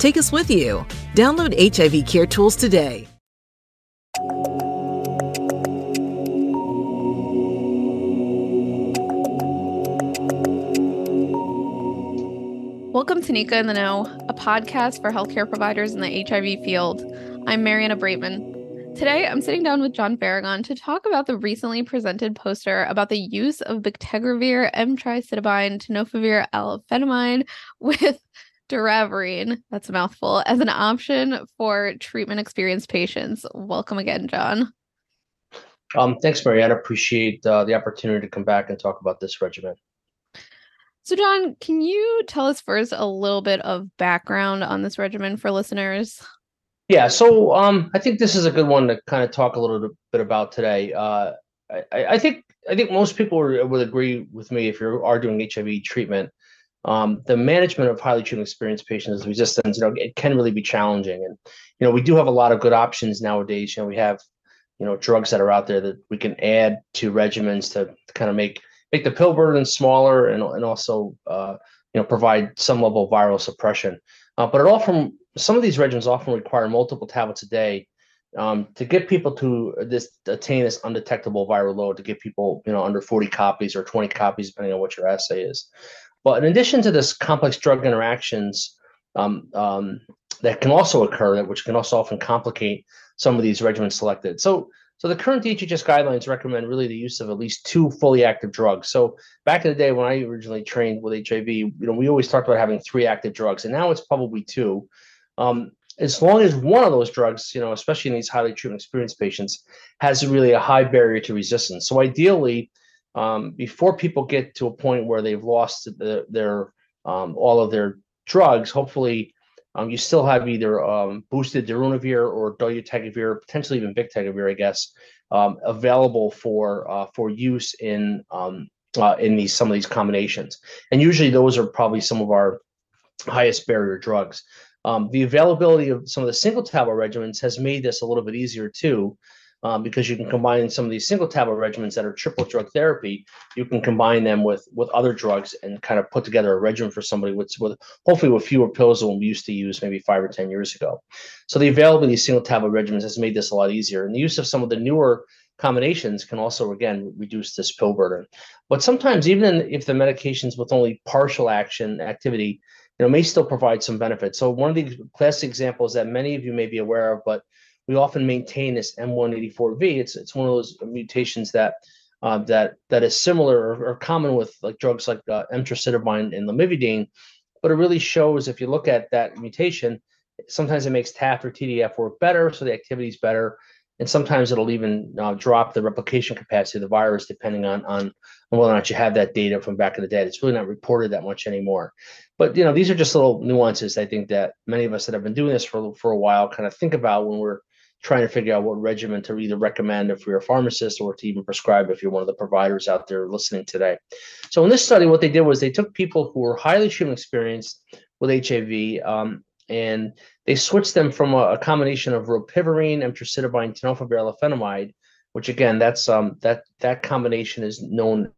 Take us with you. Download HIV Care Tools today. Welcome to NECA in the Know, a podcast for healthcare providers in the HIV field. I'm Marianna Braitman. Today, I'm sitting down with John Faragon to talk about the recently presented poster about the use of bictegravir, emtricitabine, tenofovir alafenamide with doravirine, that's a mouthful, as an option for treatment experienced patients. Welcome again, John. Um, thanks, Marianna. Appreciate uh, the opportunity to come back and talk about this regimen. So, John, can you tell us first a little bit of background on this regimen for listeners? Yeah, so um, I think this is a good one to kind of talk a little bit about today. Uh, I, I, think I think most people would agree with me if you are doing HIV treatment um, the management of highly treatment experienced patients with resistance, you know, it can really be challenging. And, you know, we do have a lot of good options nowadays. You know, we have, you know, drugs that are out there that we can add to regimens to, kind of make make the pill burden smaller and, and also, uh, you know, provide some level of viral suppression. Uh, but it from some of these regimens often require multiple tablets a day um, to get people to this attain this undetectable viral load to get people, you know, under 40 copies or 20 copies, depending on what your assay is. But in addition to this complex drug interactions um, um, that can also occur, which can also often complicate some of these regimens selected. So, so the current DHHS guidelines recommend really the use of at least two fully active drugs. So back in the day when I originally trained with HIV, you know, we always talked about having three active drugs, and now it's probably two. Um, as long as one of those drugs, you know, especially in these highly treatment experienced patients, has really a high barrier to resistance. So ideally, um, before people get to a point where they've lost the, their um, all of their drugs, hopefully um, you still have either um, boosted darunavir or dolutegravir, potentially even bictegravir, I guess, um, available for uh, for use in um, uh, in these some of these combinations. And usually those are probably some of our highest barrier drugs. the availability of some of the single tablet regimens has made this a little bit easier too um, because you can combine some of these single tablet regimens that are triple drug therapy. You can combine them with with other drugs and kind of put together a regimen for somebody with, with hopefully with fewer pills than we used to use maybe five or ten years ago. So the availability of these single tablet regimens has made this a lot easier, and the use of some of the newer combinations can also again reduce this pill burden. But sometimes even if the medications with only partial action activity you know, may still provide some benefit. So one of the classic examples that many of you may be aware of, but we often maintain this M184V. It's it's one of those mutations that uh, that that is similar or, or, common with like drugs like uh, emtricitabine and lamivudine, but it really shows if you look at that mutation, sometimes it makes TAF or TDF work better, so the activity is better, and sometimes it'll even uh, drop the replication capacity of the virus depending on, on on whether or not you have that data from back in the day. It's really not reported that much anymore. But you know, these are just little nuances I think that many of us that have been doing this for for a while kind of think about when we're trying to figure out what regimen to either recommend if you're a pharmacist or to even prescribe if you're one of the providers out there listening today. So in this study, what they did was they took people who were highly treatment experienced with HIV um, and they switched them from a, a combination of rilpivirine, emtricitabine, tenofovir alafenamide, which again, that's um, that that combination is known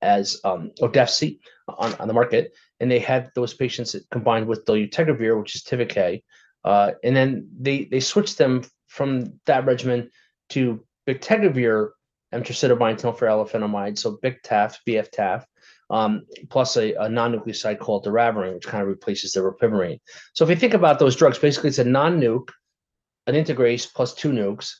as um, Odefsey on, on the market, and they had those patients combined with dolutegravir, which is Tivicay, uh, and then they they switched them from that regimen to bictegravir, emtricitabine, tenofovir so BIC-TAF, BF-TAF, um, plus a, a, non-nucleoside called doravirine, which kind of replaces the rilpivirine. So if you think about those drugs, basically it's a non-nuke an integrase plus two nukes,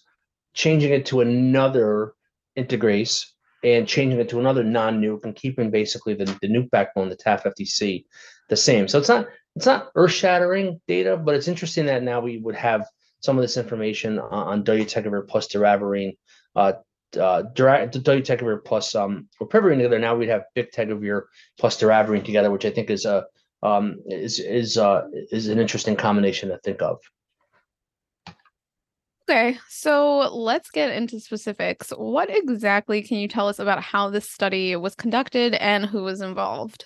changing it to another integrase and changing it to another non-nuke and keeping basically the, the nuke backbone, the TAF FTC, the same. So it's not it's not earth-shattering data, but it's interesting that now we would have some of this information on, on dolutegravir plus doravirine, uh, uh, dolutegravir plus um, rilpivirine together. Now we'd have bictegravir plus doravirine together, which I think is a um, is is uh, is an interesting combination to think of. Okay, so let's get into specifics. What exactly can you tell us about how this study was conducted and who was involved?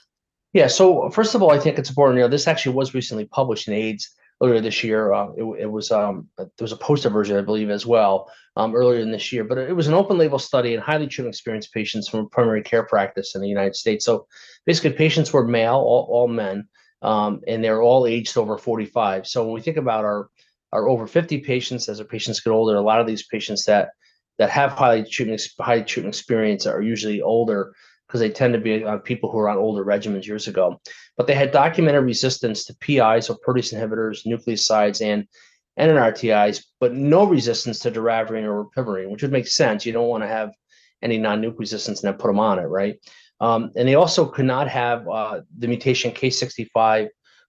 Yeah, so first of all, I think it's important. You know, this actually was recently published in AIDS earlier this year. Uh, it, it, was um, there was a poster version, I believe, as well um, earlier in this year. But it was an open label study in highly treatment experienced patients from primary care practice in the United States. So basically, patients were male, all, all men, um, and they're all aged over 45. So when we think about our are over 50 patients as our patients get older. A lot of these patients that that have highly treatment high treatment experience are usually older because they tend to be uh, people who are on older regimens years ago. But they had documented resistance to PIs, so protease inhibitors, nucleosides, and NNRTIs, but no resistance to doravirine or rilpivirine, which would make sense. You don't want to have any non-nuke resistance and then put them on it, right? Um, and they also could not have uh, the mutation K65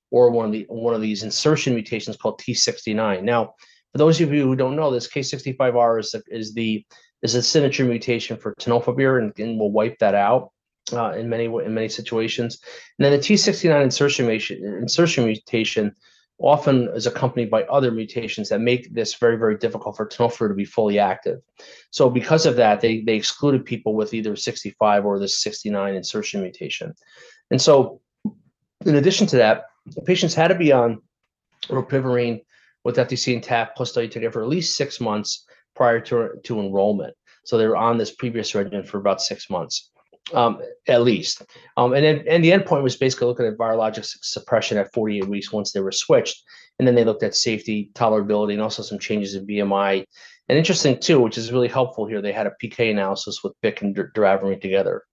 or one of the one of these insertion mutations called T69. Now, for those of you who don't know, this K65R is, is the is a signature mutation for tenofovir, and, and we'll wipe that out uh, in many in many situations. And then the T69 insertion insertion mutation often is accompanied by other mutations that make this very very difficult for tenofovir to be fully active. So because of that, they they excluded people with either 65 or the 69 insertion mutation. And so, in addition to that, patients had to be on rilpivirine with FTC and TAF plus dolutegravir for at least six months prior to, to enrollment. So they were on this previous regimen for about six months, um, at least. Um, and then, and the endpoint was basically looking at virologic suppression at 48 weeks once they were switched. And then they looked at safety, tolerability, and also some changes in BMI. And interesting too, which is really helpful here, they had a PK analysis with BIC and doravirine together.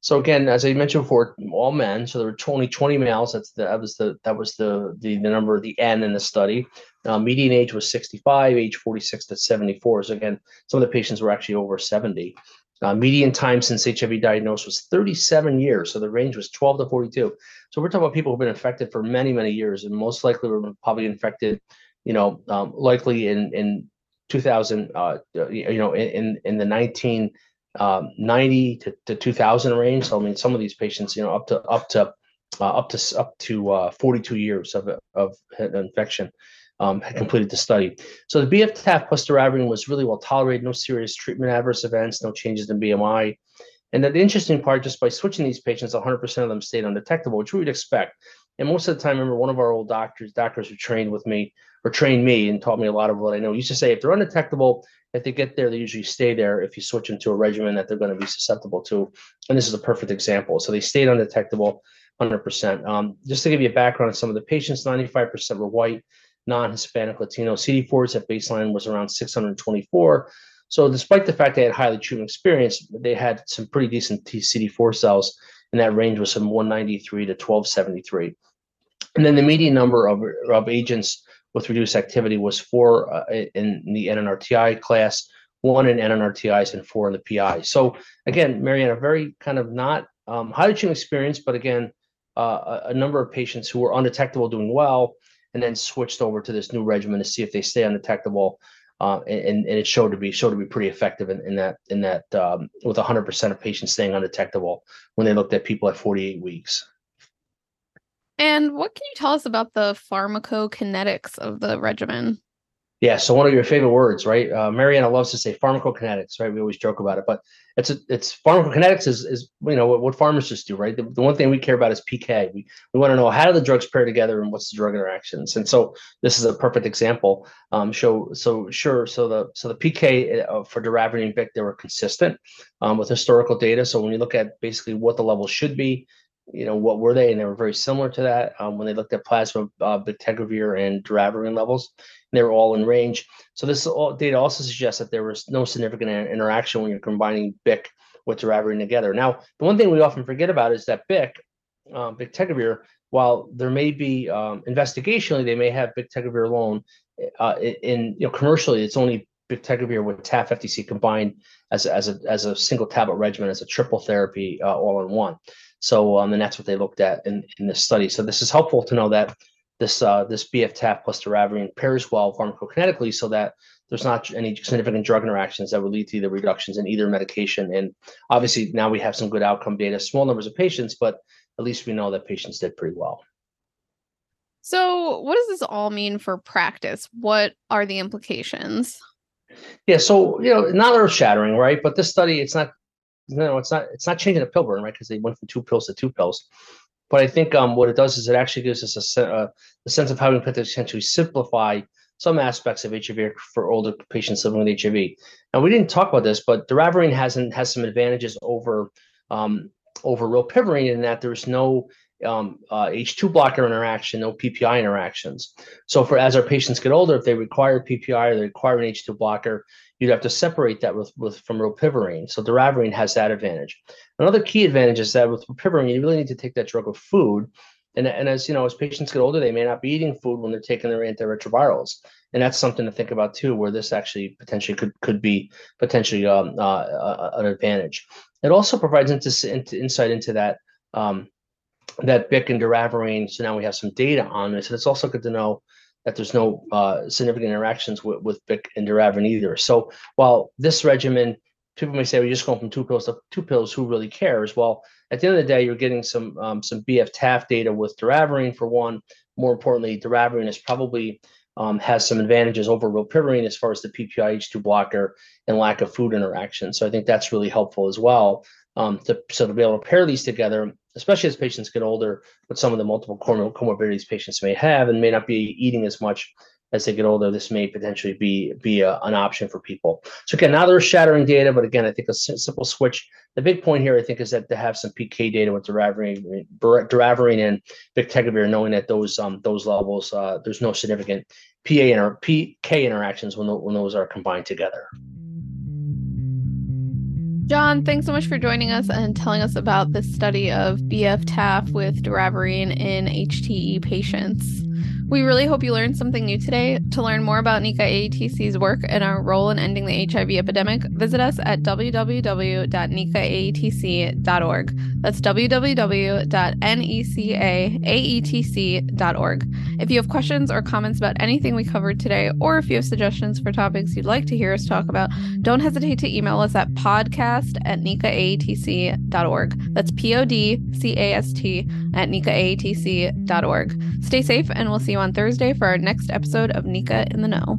So again, as I mentioned before, all men. So there were only 20 males. That's the, that was the that was the the, the number of the N in the study. Uh, median age was 65, age 46 to 74. So again, some of the patients were actually over 70. Uh, median time since HIV diagnosis was 37 years. So the range was 12 to 42. So we're talking about people who've been infected for many, many years, and most likely were probably infected, you know, um, likely in in 2000, uh, you know, in in the 19 um, 90 to, to 2000 range. So I mean, some of these patients, you know, up to up to uh, up to up to uh, 42 years of of infection um, had completed the study. So the BF-TAF plus doravirine was really well tolerated. No serious treatment adverse events. No changes in BMI. And the interesting part, just by switching these patients, 100% of them stayed undetectable, which we would expect. And most of the time, remember one of our old doctors, doctors who trained with me or trained me and taught me a lot of what I know, used to say if they're undetectable, if they get there, they usually stay there if you switch them to a regimen that they're going to be susceptible to. And this is a perfect example. So they stayed undetectable 100%. Um, just to give you a background on some of the patients, 95% were white, non Hispanic, Latino. CD4s at baseline was around 624. So despite the fact they had highly treatment experience, they had some pretty decent CD4 cells, and that range was from 193 to 1273. And then the median number of, of agents with reduced activity was four uh, in the NNRTI class, one in NNRTIs, and four in the PI. So again, Marianne, a very kind of not um, highly treatment experience, but again, uh, a, a number of patients who were undetectable doing well, and then switched over to this new regimen to see if they stay undetectable. Uh, and, and it showed to be showed to be pretty effective in, in that in that um, with 100% of patients staying undetectable when they looked at people at 48 weeks. And what can you tell us about the pharmacokinetics of the regimen? Yeah, so one of your favorite words, right? Uh, Marianna loves to say pharmacokinetics, right? We always joke about it, but it's a, it's pharmacokinetics is is you know what, what pharmacists do, right? The, the, one thing we care about is PK. We we want to know how do the drugs pair together and what's the drug interactions. And so this is a perfect example. Um, show so sure. So the so the PK uh, for doravirine and Bic they were consistent um, with historical data. So when you look at basically what the level should be, you know, what were they? And they were very similar to that um, when they looked at plasma uh, bictegravir and doravirine levels. They were all in range. So this data also suggests that there was no significant interaction when you're combining BIC with doravirine together. Now, the one thing we often forget about is that BIC, um, bictegravir, while there may be um, investigationally, they may have bictegravir alone. uh, in you know commercially, it's only bictegravir with TAF FTC combined as a, as a as a single tablet regimen as a triple therapy uh, all in one. So um, and that's what they looked at in in this study. So this is helpful to know that this uh, this BF TAF plus doravirine pairs well pharmacokinetically, so that there's not any significant drug interactions that would lead to either reductions in either medication. And obviously now we have some good outcome data, small numbers of patients, but at least we know that patients did pretty well. So, what does this all mean for practice? What are the implications? Yeah, so you know, not earth shattering, right? But this study, it's not, no, it's not, it's not changing the pill burden, right? Because they went from two pills to two pills. But I think um, what it does is it actually gives us a, uh, a sense of how we can potentially simplify some aspects of HIV for older patients living with HIV. And we didn't talk about this, but doravirine hasn't has some advantages over um, over rilpivirine in that there's no um, uh, H2 blocker interaction, no PPI interactions. So for as our patients get older, if they require PPI or they require an H2 blocker, you'd have to separate that with, with from rilpivirine. So doravirine has that advantage. Another key advantage is that with rilpivirine, you really need to take that drug with food. And, and as you know, as patients get older, they may not be eating food when they're taking their antiretrovirals, and that's something to think about too, where this actually potentially could could be potentially um, uh, uh, an advantage. It also provides into, into insight into that um, that BIC and doravirine. So now we have some data on this, and it's also good to know that there's no uh, significant interactions with, with BIC and doravirine either. So while this regimen, people may say we're just going from two pills to two pills, who really cares? Well, at the end of the day, you're getting some um, some BF TAF data with doravirine for one. More importantly, doravirine is probably um, has some advantages over rilpivirine as far as the PPI-H2 blocker and lack of food interaction. So I think that's really helpful as well. Um, to, so to be able to pair these together, especially as patients get older, with some of the multiple comorbidities patients may have and may not be eating as much as they get older, this may potentially be be a, an option for people. So again, now there's shattering data, but again, I think a simple switch. The big point here, I think, is that to have some PK data with doravirine, doravirine and bictegravir, knowing that those um those levels, uh, there's no significant PA inter- PK interactions when, when those are combined together. John, thanks so much for joining us and telling us about this study of BF TAF with doravirine in HTE patients. We really hope you learned something new today. To learn more about NECA AETC's work and our role in ending the HIV epidemic, visit us at www.necaaetc.org. That's www.necaaetc.org. If you have questions or comments about anything we covered today, or if you have suggestions for topics you'd like to hear us talk about, don't hesitate to email us at podcast at necaaetc.org. That's P O D C A S T at necaaetc.org. Stay safe, and we'll see you on Thursday for our next episode of NECA in the Know.